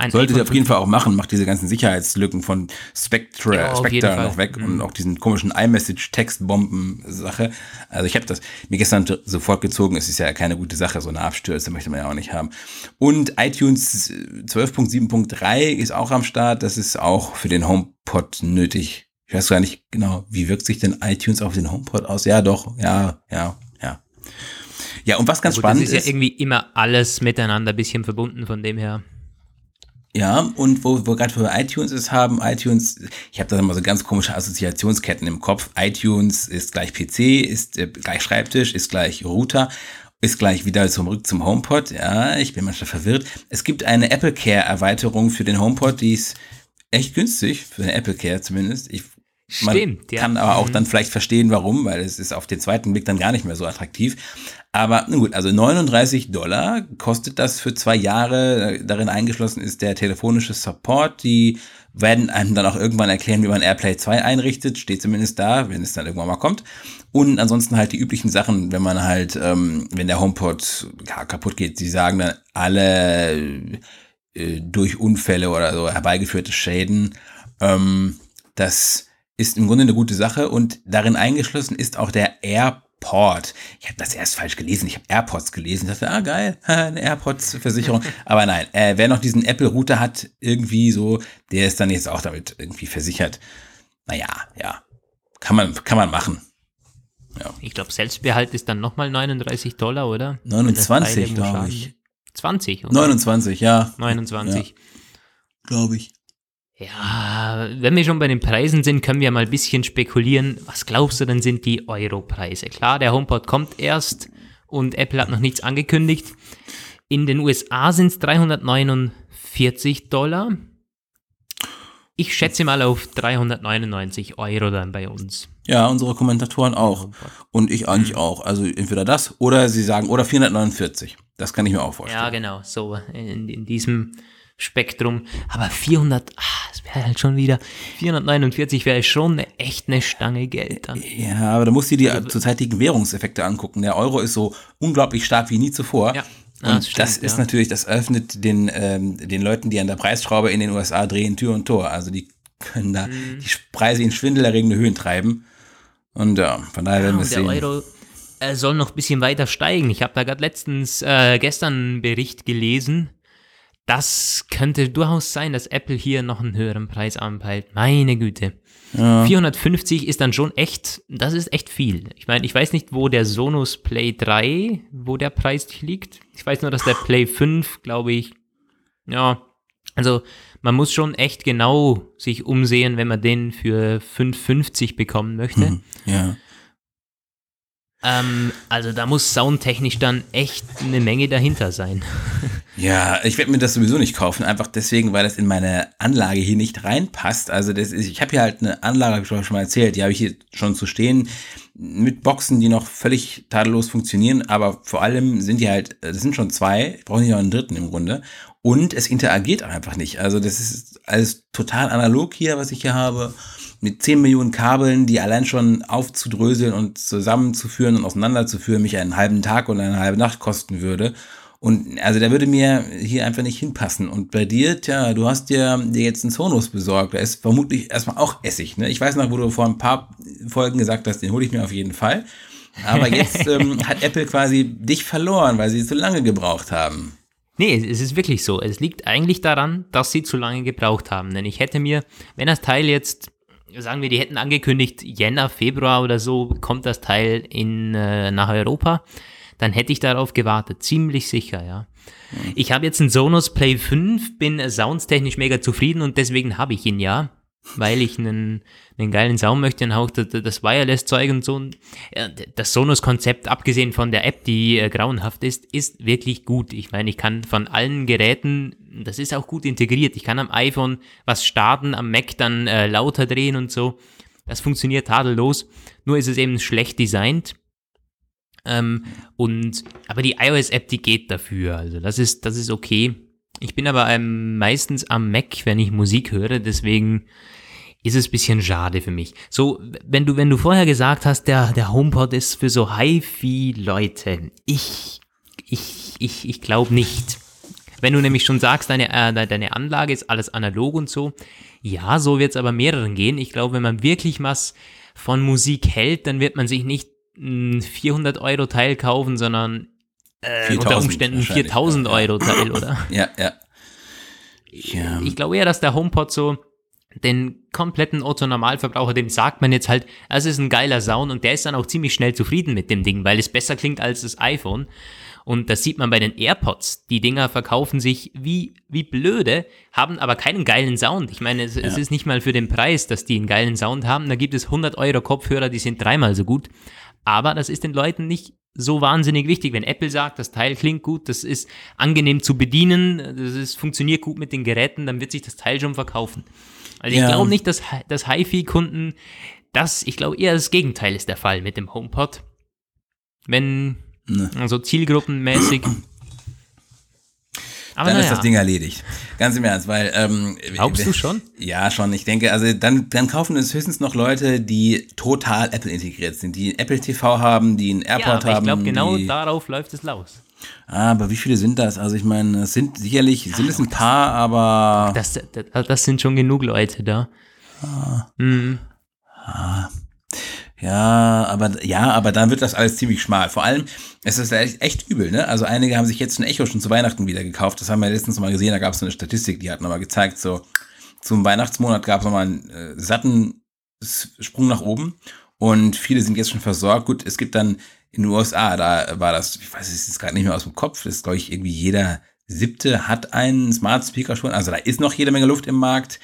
Ein Solltet ihr auf jeden Fall auch machen, macht diese ganzen Sicherheitslücken von Spectre, Ja, Spectre noch weg und auch diesen komischen iMessage-Textbomben-Sache. Also ich habe das mir gestern sofort gezogen, es ist ja keine gute Sache, so eine Abstürze möchte man ja auch nicht haben. Und iTunes äh, 12.7.3 ist auch am Start, das ist auch für den HomePod nötig. Ich weiß gar nicht genau, wie wirkt sich denn iTunes auf den HomePod aus? Ja, doch, ja, ja, ja. Ja, und was ganz Gut, das spannend ist ja irgendwie immer alles miteinander ein bisschen verbunden, von dem her. Ja, und wo wir gerade für iTunes es haben, iTunes, ich habe da immer so ganz komische Assoziationsketten im Kopf. iTunes ist gleich PC, ist äh, gleich Schreibtisch, ist gleich Router, ist gleich wieder zurück zum HomePod. Ja, ich bin manchmal verwirrt. Es gibt eine Apple Care Erweiterung für den HomePod, die ist echt günstig, für den Apple Care zumindest. Ich, man Stimmt, ja. kann aber auch dann vielleicht verstehen, warum, weil es ist auf den zweiten Blick dann gar nicht mehr so attraktiv. Aber nun gut, also 39 Dollar kostet das für zwei Jahre. Darin eingeschlossen ist der telefonische Support. Die werden einem dann auch irgendwann erklären, wie man AirPlay 2 einrichtet. Steht zumindest da, wenn es dann irgendwann mal kommt. Und ansonsten halt die üblichen Sachen, wenn man halt, ähm, wenn der HomePod kaputt geht, sie sagen dann alle äh, durch Unfälle oder so herbeigeführte Schäden. Ähm, das ist im Grunde eine gute Sache und darin eingeschlossen ist auch der AirPod. Ich habe das erst falsch gelesen. Ich habe AirPods gelesen. Ich dachte, ah geil, <laughs> eine AirPods-Versicherung. <laughs> Aber nein, äh, wer noch diesen Apple-Router hat, irgendwie so, der ist dann jetzt auch damit irgendwie versichert. Naja, ja, kann man, kann man machen. Ich glaube, Selbstbehalt ist dann nochmal 39 Dollar, oder? 29, Wenn das Teil glaub irgendwo ich. schaden- 20, oder? 29, ja, 29. glaube ich. Ja, wenn wir schon bei den Preisen sind, können wir mal ein bisschen spekulieren. Was glaubst du denn sind die Euro-Preise? Klar, der HomePod kommt erst und Apple hat noch nichts angekündigt. In den USA sind es 349 Dollar. Ich schätze mal auf 399 Euro dann bei uns. Ja, unsere Kommentatoren auch. Und ich eigentlich auch. Also entweder das oder sie sagen, oder 449. Das kann ich mir auch vorstellen. Ja, genau, so in, in diesem Spektrum. Aber 400, ah, das wäre halt schon wieder, 449 wäre schon eine, echt eine Stange Geld dann. Ja, aber da musst du dir die zurzeitigen Währungseffekte angucken. Der Euro ist so unglaublich stark wie nie zuvor. Ja, Und das das, stimmt, ist ja. natürlich, das öffnet den, ähm, den Leuten, die an der Preisschraube in den USA drehen, Tür und Tor. Also die können da mhm. die Preise in schwindelerregende Höhen treiben. Und ja, von daher werden wir es sehen. Euro äh, soll noch ein bisschen weiter steigen. Ich habe da gerade letztens, äh, gestern einen Bericht gelesen. Das könnte durchaus sein, dass Apple hier noch einen höheren Preis anpeilt. Meine Güte. Ja. 450 ist dann schon echt, das ist echt viel. Ich meine, ich weiß nicht, wo der Sonos Play 3, wo der Preis liegt. Ich weiß nur, dass der Play 5, glaube ich, ja, also man muss schon echt genau sich umsehen, wenn man den für 5,50 bekommen möchte. Hm, ja. Ähm, also da muss soundtechnisch dann echt eine Menge dahinter sein. Ja, ich werde mir das sowieso nicht kaufen, einfach deswegen, weil das in meine Anlage hier nicht reinpasst. Also das ist, ich habe hier halt eine Anlage, habe ich schon mal erzählt, die habe ich hier schon zu stehen, mit Boxen, die noch völlig tadellos funktionieren, aber vor allem sind die halt, das sind schon zwei, ich brauche nicht noch einen dritten im Grunde. Und es interagiert einfach nicht. Also das ist alles total analog hier, was ich hier habe mit 10 Millionen Kabeln, die allein schon aufzudröseln und zusammenzuführen und auseinanderzuführen, mich einen halben Tag oder eine halbe Nacht kosten würde. Und also der würde mir hier einfach nicht hinpassen. Und bei dir, tja, du hast dir, dir jetzt einen Sonos besorgt. Da ist vermutlich erstmal auch Essig. Ne? Ich weiß noch, wo du vor ein paar Folgen gesagt hast, den hole ich mir auf jeden Fall. Aber jetzt <laughs> ähm, hat Apple quasi dich verloren, weil sie zu lange gebraucht haben. Nee, es ist wirklich so. Es liegt eigentlich daran, dass sie zu lange gebraucht haben. Denn ich hätte mir, wenn das Teil jetzt sagen wir, die hätten angekündigt, Jänner, Februar oder so kommt das Teil in, äh, nach Europa, dann hätte ich darauf gewartet. Ziemlich sicher, ja. Ich habe jetzt einen Sonos Play 5, bin soundstechnisch mega zufrieden und deswegen habe ich ihn ja weil ich einen, einen geilen Sound möchte und auch das, das Wireless-Zeug und so. Das Sonos-Konzept, abgesehen von der App, die äh, grauenhaft ist, ist wirklich gut. Ich meine, ich kann von allen Geräten, das ist auch gut integriert. Ich kann am iPhone was starten, am Mac dann äh, lauter drehen und so. Das funktioniert tadellos. Nur ist es eben schlecht designt. Ähm, und, aber die iOS-App, die geht dafür. Also das ist, das ist okay. Ich bin aber ähm, meistens am Mac, wenn ich Musik höre, deswegen ist es ein bisschen schade für mich. So, wenn du, wenn du vorher gesagt hast, der, der HomePod ist für so HiFi-Leute, ich, ich, ich, ich glaube nicht. Wenn du nämlich schon sagst, deine, äh, deine Anlage ist alles analog und so, ja, so wird es aber mehreren gehen. Ich glaube, wenn man wirklich was von Musik hält, dann wird man sich nicht ein 400 Euro Teil kaufen, sondern äh, unter Umständen 4000 Euro Teil, oder? Ja, ja. ja. Ich glaube eher, dass der HomePod so den kompletten Otto-Normalverbraucher, dem sagt man jetzt halt, es ist ein geiler Sound und der ist dann auch ziemlich schnell zufrieden mit dem Ding, weil es besser klingt als das iPhone. Und das sieht man bei den AirPods. Die Dinger verkaufen sich wie, wie blöde, haben aber keinen geilen Sound. Ich meine, es, ja. es ist nicht mal für den Preis, dass die einen geilen Sound haben. Da gibt es 100 Euro Kopfhörer, die sind dreimal so gut. Aber das ist den Leuten nicht so wahnsinnig wichtig. Wenn Apple sagt, das Teil klingt gut, das ist angenehm zu bedienen, das ist, funktioniert gut mit den Geräten, dann wird sich das Teil schon verkaufen. Also ich ja. glaube nicht, dass, dass HiFi-Kunden das, ich glaube eher das Gegenteil ist der Fall mit dem HomePod. Wenn, ne. also zielgruppenmäßig. <clears throat> Aber dann naja. ist das Ding erledigt. Ganz im Ernst, weil. Ähm, Glaubst du schon? Ja, schon. Ich denke, also dann, dann kaufen es höchstens noch Leute, die total Apple integriert sind, die Apple TV haben, die einen AirPod ja, haben. Ich glaube, genau darauf läuft es los. Ah, aber wie viele sind das? Also ich meine, es sind sicherlich, ja, sind es ein paar, aber. Das, das, das, sind schon genug Leute da. Ah. Mhm. Ah. Ja, aber ja, aber dann wird das alles ziemlich schmal. Vor allem, es ist echt, echt übel, ne? Also einige haben sich jetzt ein Echo schon zu Weihnachten wieder gekauft. Das haben wir letztens mal gesehen, da gab es so eine Statistik, die hat nochmal gezeigt, so zum Weihnachtsmonat gab es nochmal einen äh, satten Sprung nach oben und viele sind jetzt schon versorgt. Gut, es gibt dann in den USA, da war das, ich weiß es jetzt gerade nicht mehr aus dem Kopf, das ist, glaube ich, irgendwie jeder siebte hat einen Smart Speaker schon. Also da ist noch jede Menge Luft im Markt.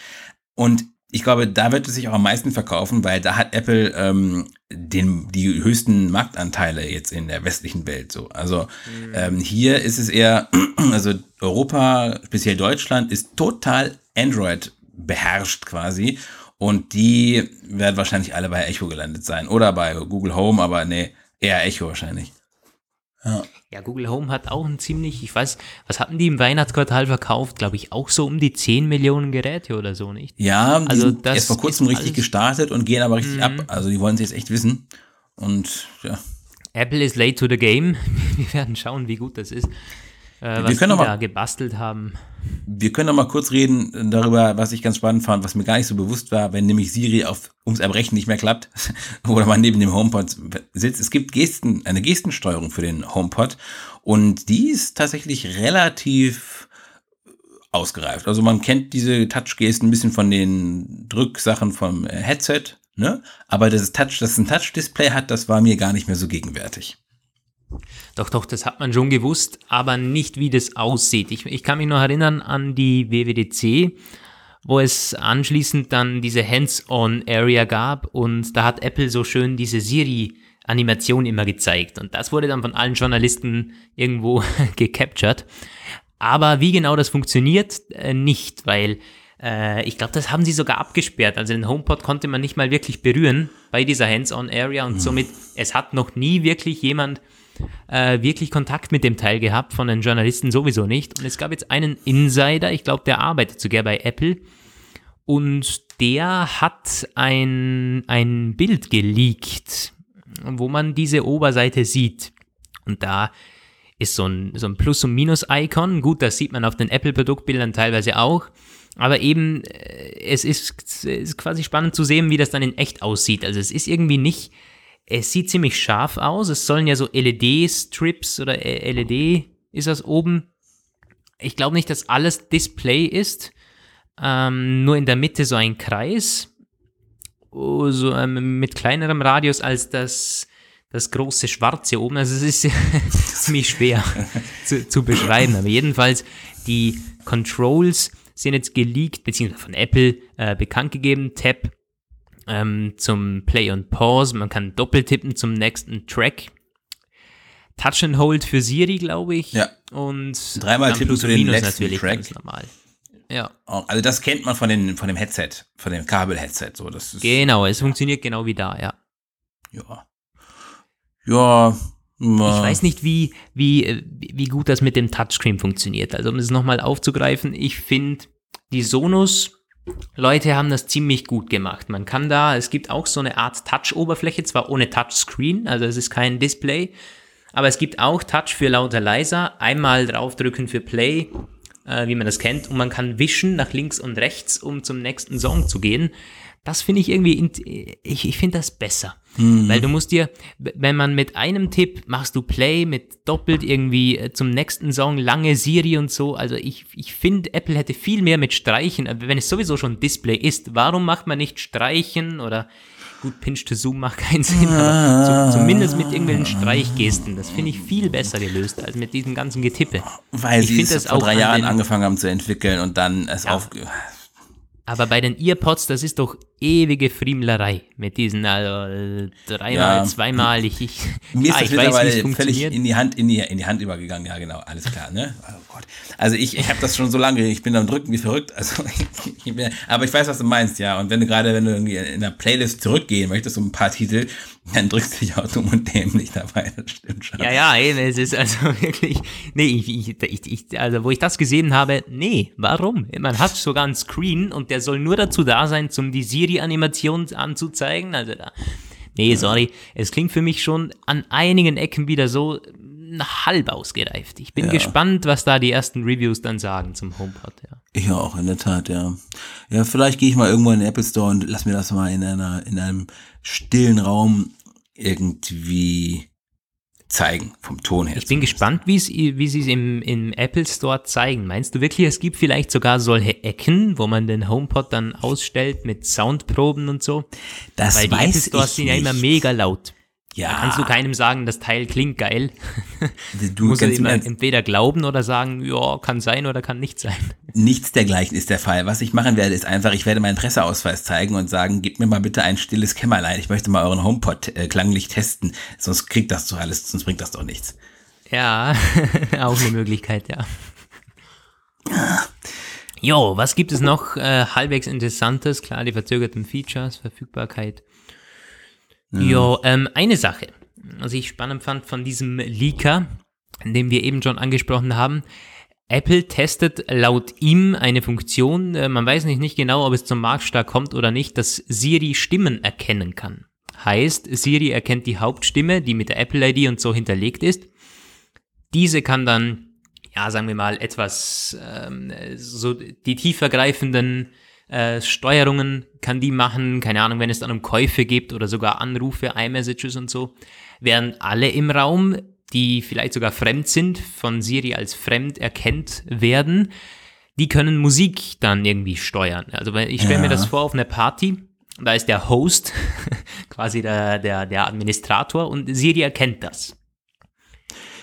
Und ich glaube, da wird es sich auch am meisten verkaufen, weil da hat Apple ähm, den, die höchsten Marktanteile jetzt in der westlichen Welt. So, also mhm. ähm, hier ist es eher, <clears throat> also Europa, speziell Deutschland, ist total Android beherrscht quasi. Und die werden wahrscheinlich alle bei Echo gelandet sein oder bei Google Home, aber nee, eher Echo wahrscheinlich. Ja. ja, Google Home hat auch ein ziemlich, ich weiß, was hatten die im Weihnachtsquartal verkauft? Glaube ich auch so um die 10 Millionen Geräte oder so, nicht? Ja, die also das erst vor kurzem richtig gestartet und gehen aber richtig mhm. ab. Also die wollen es jetzt echt wissen. Und ja. Apple ist late to the game. <laughs> Wir werden schauen, wie gut das ist. Äh, was die da gebastelt haben. Wir können noch mal kurz reden darüber, was ich ganz spannend fand, was mir gar nicht so bewusst war, wenn nämlich Siri auf ums Erbrechen nicht mehr klappt <laughs> oder man neben dem HomePod sitzt. Es gibt Gesten, eine Gestensteuerung für den HomePod und die ist tatsächlich relativ ausgereift. Also man kennt diese Touch-Gesten ein bisschen von den Drücksachen vom Headset, ne? Aber das Touch, dass es ein Touch-Display hat, das war mir gar nicht mehr so gegenwärtig. Doch, doch, das hat man schon gewusst, aber nicht, wie das aussieht. Ich, ich kann mich noch erinnern an die WWDC, wo es anschließend dann diese Hands-on-Area gab und da hat Apple so schön diese Siri-Animation immer gezeigt und das wurde dann von allen Journalisten irgendwo <laughs> gecaptured. Aber wie genau das funktioniert, äh, nicht, weil äh, ich glaube, das haben sie sogar abgesperrt. Also den HomePod konnte man nicht mal wirklich berühren bei dieser Hands-on-Area und mhm. somit, es hat noch nie wirklich jemand äh, wirklich Kontakt mit dem Teil gehabt, von den Journalisten sowieso nicht. Und es gab jetzt einen Insider, ich glaube, der arbeitet sogar bei Apple. Und der hat ein, ein Bild geleakt, wo man diese Oberseite sieht. Und da ist so ein, so ein Plus- und Minus-Icon. Gut, das sieht man auf den Apple-Produktbildern teilweise auch. Aber eben, äh, es ist, es ist quasi spannend zu sehen, wie das dann in echt aussieht. Also es ist irgendwie nicht es sieht ziemlich scharf aus. Es sollen ja so LED-Strips oder LED ist das oben. Ich glaube nicht, dass alles Display ist. Ähm, nur in der Mitte so ein Kreis. Oh, so ähm, mit kleinerem Radius als das, das große Schwarze oben. Also es ist <laughs> ziemlich schwer zu, zu beschreiben. Aber jedenfalls, die Controls sind jetzt geleakt, beziehungsweise von Apple äh, bekannt gegeben. Tab ähm, zum Play und Pause. Man kann doppeltippen zum nächsten Track. Touch and Hold für Siri, glaube ich. Ja. Und dreimal tippen zu den letzten natürlich Track. Ganz normal. Ja. Also das kennt man von, den, von dem Headset, von dem Kabel-Headset. So, das ist, genau, es funktioniert genau wie da, ja. Ja. Ja. Ich weiß nicht, wie, wie, wie gut das mit dem Touchscreen funktioniert. Also um es nochmal aufzugreifen, ich finde die Sonos Leute haben das ziemlich gut gemacht. Man kann da, es gibt auch so eine Art Touch-Oberfläche, zwar ohne Touchscreen, also es ist kein Display, aber es gibt auch Touch für lauter leiser. Einmal draufdrücken für Play, äh, wie man das kennt, und man kann wischen nach links und rechts, um zum nächsten Song zu gehen. Das finde ich irgendwie, ich, ich finde das besser. Mhm. Weil du musst dir, wenn man mit einem Tipp machst du Play mit doppelt irgendwie äh, zum nächsten Song, lange Siri und so. Also ich, ich finde, Apple hätte viel mehr mit Streichen, wenn es sowieso schon Display ist. Warum macht man nicht Streichen oder gut, Pinch to Zoom macht keinen Sinn, aber so, zumindest mit irgendwelchen Streichgesten. Das finde ich viel besser gelöst als mit diesem ganzen Getippe. Weil ich sie es vor drei Jahren angefangen haben zu entwickeln und dann es ja. auf aber bei den Earpods, das ist doch ewige Friemlerei mit diesen also dreimal, ja. zweimal. Ich, ich, <laughs> Mir ist ah, das mittlerweile völlig in die Hand in die, in die Hand übergegangen. Ja, genau, alles klar. Ne? Oh Gott. Also ich, ich habe das schon so lange. Ich bin am drücken wie verrückt. Also <laughs> ich bin, aber ich weiß, was du meinst, ja. Und wenn du gerade, wenn du irgendwie in der Playlist zurückgehen möchtest, um ein paar Titel, dann drückst du dich auch dumm und dämlich dabei. Das stimmt schon. Ja, ja, eben, es ist also <laughs> wirklich. Nee, ich, ich, ich, also wo ich das gesehen habe, nee, warum? Man hat sogar einen Screen und der soll nur dazu da sein, zum die Siri-Animation anzuzeigen. Also da. Nee, sorry. Es klingt für mich schon an einigen Ecken wieder so halb ausgereift. Ich bin ja. gespannt, was da die ersten Reviews dann sagen zum HomePod, ja. Ich auch, in der Tat, ja. Ja, vielleicht gehe ich mal irgendwo in den Apple Store und lass mir das mal in einer, in einem stillen Raum irgendwie zeigen, vom Ton her. Ich bin gespannt, wie sie es im, im Apple Store zeigen. Meinst du wirklich, es gibt vielleicht sogar solche Ecken, wo man den HomePod dann ausstellt mit Soundproben und so? Das Weil die weiß Apple Stores sind ja immer mega laut. Ja. Da kannst du keinem sagen, das Teil klingt geil. Du <laughs> musst immer entweder glauben oder sagen, ja, kann sein oder kann nicht sein. Nichts dergleichen ist der Fall. Was ich machen werde, ist einfach, ich werde meinen Presseausweis zeigen und sagen, gib mir mal bitte ein stilles Kämmerlein. Ich möchte mal euren HomePod äh, klanglich testen. Sonst kriegt das doch alles, sonst bringt das doch nichts. Ja, <laughs> auch eine Möglichkeit, ja. Jo, was gibt es noch äh, halbwegs Interessantes? Klar, die verzögerten Features, Verfügbarkeit. Ja, ähm, eine Sache, was ich spannend fand von diesem Leaker, den wir eben schon angesprochen haben. Apple testet laut ihm eine Funktion, äh, man weiß nicht, nicht genau, ob es zum Marktstart kommt oder nicht, dass Siri Stimmen erkennen kann. Heißt, Siri erkennt die Hauptstimme, die mit der Apple ID und so hinterlegt ist. Diese kann dann ja, sagen wir mal, etwas ähm, so die tiefergreifenden äh, Steuerungen kann die machen, keine Ahnung, wenn es dann um Käufe gibt oder sogar Anrufe, iMessages und so, während alle im Raum, die vielleicht sogar fremd sind, von Siri als fremd erkennt werden, die können Musik dann irgendwie steuern. Also ich stelle ja. mir das vor auf einer Party, da ist der Host, <laughs> quasi der, der, der Administrator und Siri erkennt das.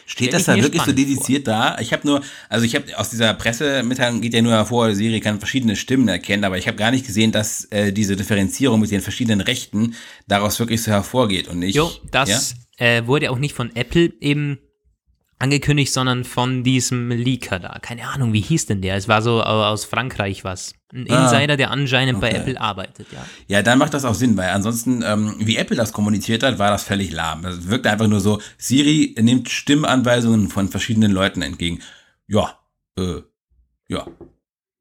Steht das da wirklich so dediziert vor. da? Ich habe nur, also ich habe aus dieser Pressemitteilung geht ja nur hervor, Siri kann verschiedene Stimmen erkennen, aber ich habe gar nicht gesehen, dass äh, diese Differenzierung mit den verschiedenen Rechten daraus wirklich so hervorgeht und nicht. Jo, das ja? äh, wurde auch nicht von Apple eben angekündigt, sondern von diesem Leaker da. Keine Ahnung, wie hieß denn der? Es war so aus Frankreich was. Ein ah, Insider, der anscheinend okay. bei Apple arbeitet, ja. Ja, dann macht das auch Sinn, weil ansonsten, ähm, wie Apple das kommuniziert hat, war das völlig lahm. Das wirkte einfach nur so, Siri nimmt Stimmanweisungen von verschiedenen Leuten entgegen. Ja, äh, ja.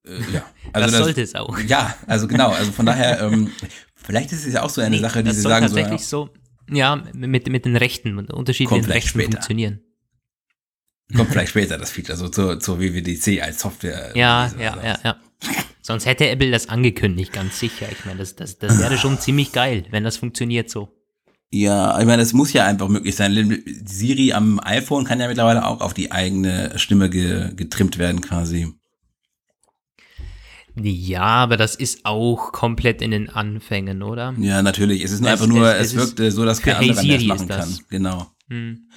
Äh, ja. <laughs> Also das, das sollte es auch. Ja, also genau. Also von daher, <laughs> ähm, vielleicht ist es ja auch so eine nee, Sache, die sie sagen tatsächlich so. Ja, so, ja mit, mit den Rechten, mit unterschiedlichen Rechten später. funktionieren. Kommt vielleicht später das Feature, also zur, zur WWDC als Software. Ja, ja, ja, ja. Sonst hätte Apple das angekündigt, ganz sicher. Ich meine, das, das, das wäre schon ziemlich geil, wenn das funktioniert so. Ja, ich meine, das muss ja einfach möglich sein. Siri am iPhone kann ja mittlerweile auch auf die eigene Stimme ge, getrimmt werden, quasi. Ja, aber das ist auch komplett in den Anfängen, oder? Ja, natürlich. Es ist nur es, einfach nur, es, es wirkt so, dass kein anderer hey das machen kann. Genau. Hm.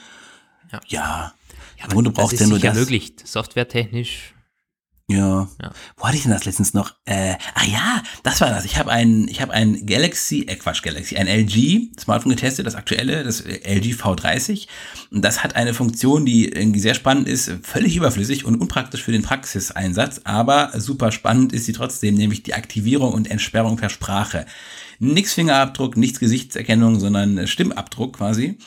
Ja. ja. Ja, du brauchst das ist ja nur das. ermöglicht, softwaretechnisch. Ja. ja. Wo hatte ich denn das letztens noch? Äh, ah ja, das war das. Ich habe ein, ich habe ein Galaxy, äh Quatsch, Galaxy, ein LG Smartphone getestet, das aktuelle, das LG V30. Und das hat eine Funktion, die irgendwie sehr spannend ist, völlig überflüssig und unpraktisch für den Praxiseinsatz, aber super spannend ist sie trotzdem, nämlich die Aktivierung und Entsperrung per Sprache. Nix Fingerabdruck, nichts Gesichtserkennung, sondern Stimmabdruck quasi.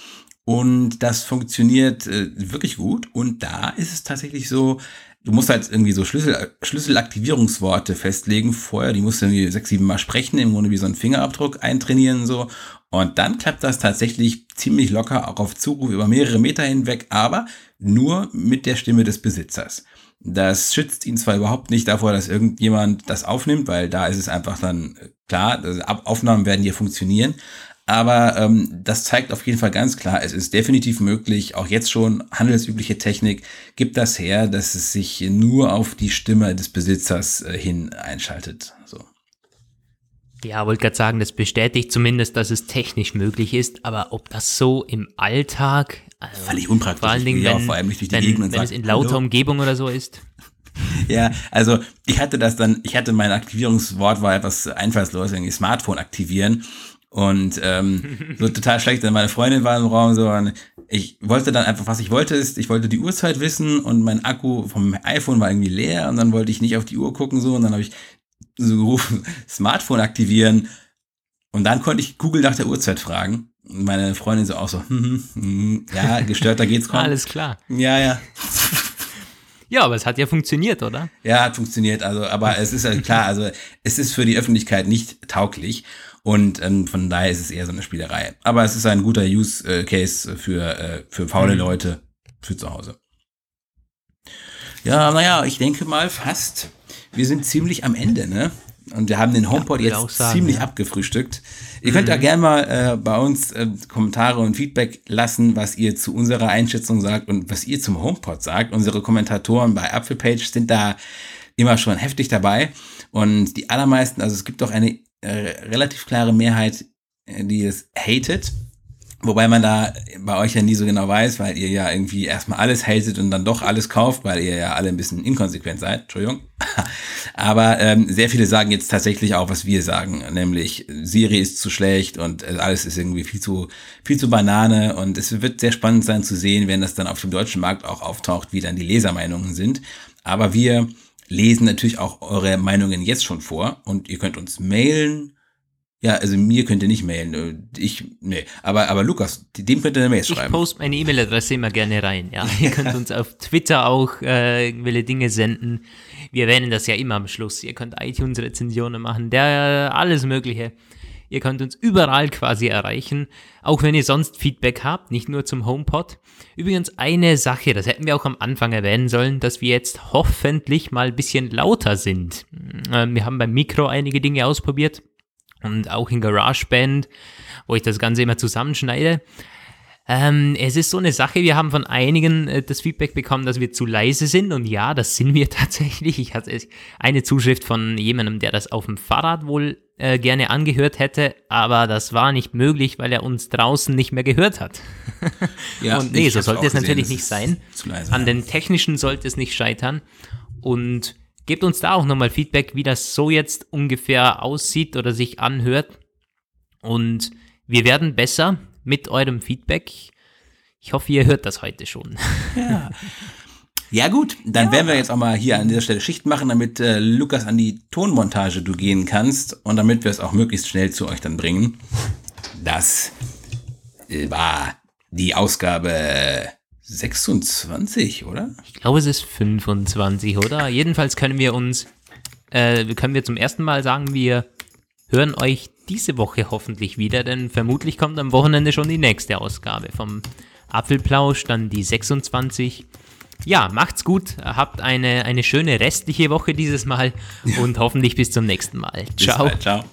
Und das funktioniert äh, wirklich gut. Und da ist es tatsächlich so, du musst halt irgendwie so Schlüssel, Schlüsselaktivierungsworte festlegen vorher. Die musst du irgendwie sechs, sieben Mal sprechen, im Grunde wie so ein Fingerabdruck eintrainieren so. Und dann klappt das tatsächlich ziemlich locker, auch auf Zuruf über mehrere Meter hinweg, aber nur mit der Stimme des Besitzers. Das schützt ihn zwar überhaupt nicht davor, dass irgendjemand das aufnimmt, weil da ist es einfach dann äh, klar, also Aufnahmen werden hier funktionieren, aber ähm, das zeigt auf jeden Fall ganz klar, es ist definitiv möglich, auch jetzt schon handelsübliche Technik gibt das her, dass es sich nur auf die Stimme des Besitzers äh, hin einschaltet. So. Ja, wollte gerade sagen, das bestätigt zumindest, dass es technisch möglich ist, aber ob das so im Alltag, also völlig unpraktisch, vor allen Dingen, wenn, vor allem nicht durch die wenn, Gegend wenn sagt, es in lauter Hallo? Umgebung oder so ist. <laughs> Ja, also ich hatte das dann, ich hatte mein Aktivierungswort war etwas einfallslos, irgendwie Smartphone aktivieren und ähm, so total schlecht, denn meine Freundin war im Raum so und ich wollte dann einfach, was ich wollte, ist, ich wollte die Uhrzeit wissen und mein Akku vom iPhone war irgendwie leer und dann wollte ich nicht auf die Uhr gucken so und dann habe ich so gerufen, <laughs> Smartphone aktivieren und dann konnte ich Google nach der Uhrzeit fragen. Und meine Freundin so auch so, <laughs> hm, hm, hm, ja, gestört, da geht's kaum. Alles klar. Ja, ja. Ja, aber es hat ja funktioniert, oder? Ja, hat funktioniert. Also, aber es ist ja klar, also es ist für die Öffentlichkeit nicht tauglich. Und ähm, von daher ist es eher so eine Spielerei. Aber es ist ein guter Use äh, Case für, äh, für faule mhm. Leute für zu Hause. Ja, naja, ich denke mal fast, wir sind ziemlich am Ende, ne? Und wir haben den HomePod ja, jetzt sagen, ziemlich ja. abgefrühstückt. Ihr mhm. könnt da gerne mal äh, bei uns äh, Kommentare und Feedback lassen, was ihr zu unserer Einschätzung sagt und was ihr zum HomePod sagt. Unsere Kommentatoren bei Apfelpage sind da immer schon heftig dabei. Und die allermeisten, also es gibt doch eine relativ klare Mehrheit, äh, die es hatet. Wobei man da bei euch ja nie so genau weiß, weil ihr ja irgendwie erstmal alles hatet und dann doch alles kauft, weil ihr ja alle ein bisschen inkonsequent seid. Entschuldigung. <laughs> Aber ähm, sehr viele sagen jetzt tatsächlich auch, was wir sagen, nämlich Siri ist zu schlecht und äh, alles ist irgendwie viel zu, viel zu Banane. Und es wird sehr spannend sein zu sehen, wenn das dann auf dem deutschen Markt auch auftaucht, wie dann die Lesermeinungen sind. Aber wir lesen natürlich auch eure Meinungen jetzt schon vor und ihr könnt uns mailen. Ja, also mir könnt ihr nicht mailen. Ich, nee. Aber, aber Lukas, dem könnt ihr eine Mail schreiben. Ich poste meine E-Mail-Adresse immer gerne rein, ja. <laughs> ihr könnt uns auf Twitter auch äh, irgendwelche Dinge senden. Wir erwähnen das ja immer am Schluss. Ihr könnt iTunes-Rezensionen machen, der alles Mögliche. Ihr könnt uns überall quasi erreichen, auch wenn ihr sonst Feedback habt, nicht nur zum HomePod. Übrigens eine Sache, das hätten wir auch am Anfang erwähnen sollen, dass wir jetzt hoffentlich mal ein bisschen lauter sind. Ähm, wir haben beim Mikro einige Dinge ausprobiert und auch in GarageBand, wo ich das Ganze immer zusammenschneide. Ähm, es ist so eine Sache, wir haben von einigen äh, das Feedback bekommen, dass wir zu leise sind und ja, das sind wir <laughs> tatsächlich. Ich hatte eine Zuschrift von jemandem, der das auf dem Fahrrad wohl äh, gerne angehört hätte, aber das war nicht möglich, weil er uns draußen nicht mehr gehört hat. <laughs> ja, und nee, so sollte es natürlich nicht sein. Leise, An ja. den technischen sollte es nicht scheitern und gebt uns da auch nochmal Feedback, wie das so jetzt ungefähr aussieht oder sich anhört und wir werden besser mit eurem Feedback. Ich hoffe, ihr hört das heute schon. Ja. <laughs> Ja gut, dann ja. werden wir jetzt auch mal hier an dieser Stelle Schicht machen, damit äh, Lukas an die Tonmontage du gehen kannst und damit wir es auch möglichst schnell zu euch dann bringen. Das äh, war die Ausgabe 26, oder? Ich glaube, es ist 25, oder? Jedenfalls können wir uns, äh, können wir zum ersten Mal sagen, wir hören euch diese Woche hoffentlich wieder, denn vermutlich kommt am Wochenende schon die nächste Ausgabe vom Apfelplausch, dann die 26. Ja, macht's gut, habt eine, eine schöne restliche Woche dieses Mal und hoffentlich bis zum nächsten Mal. Ciao. Bald, ciao.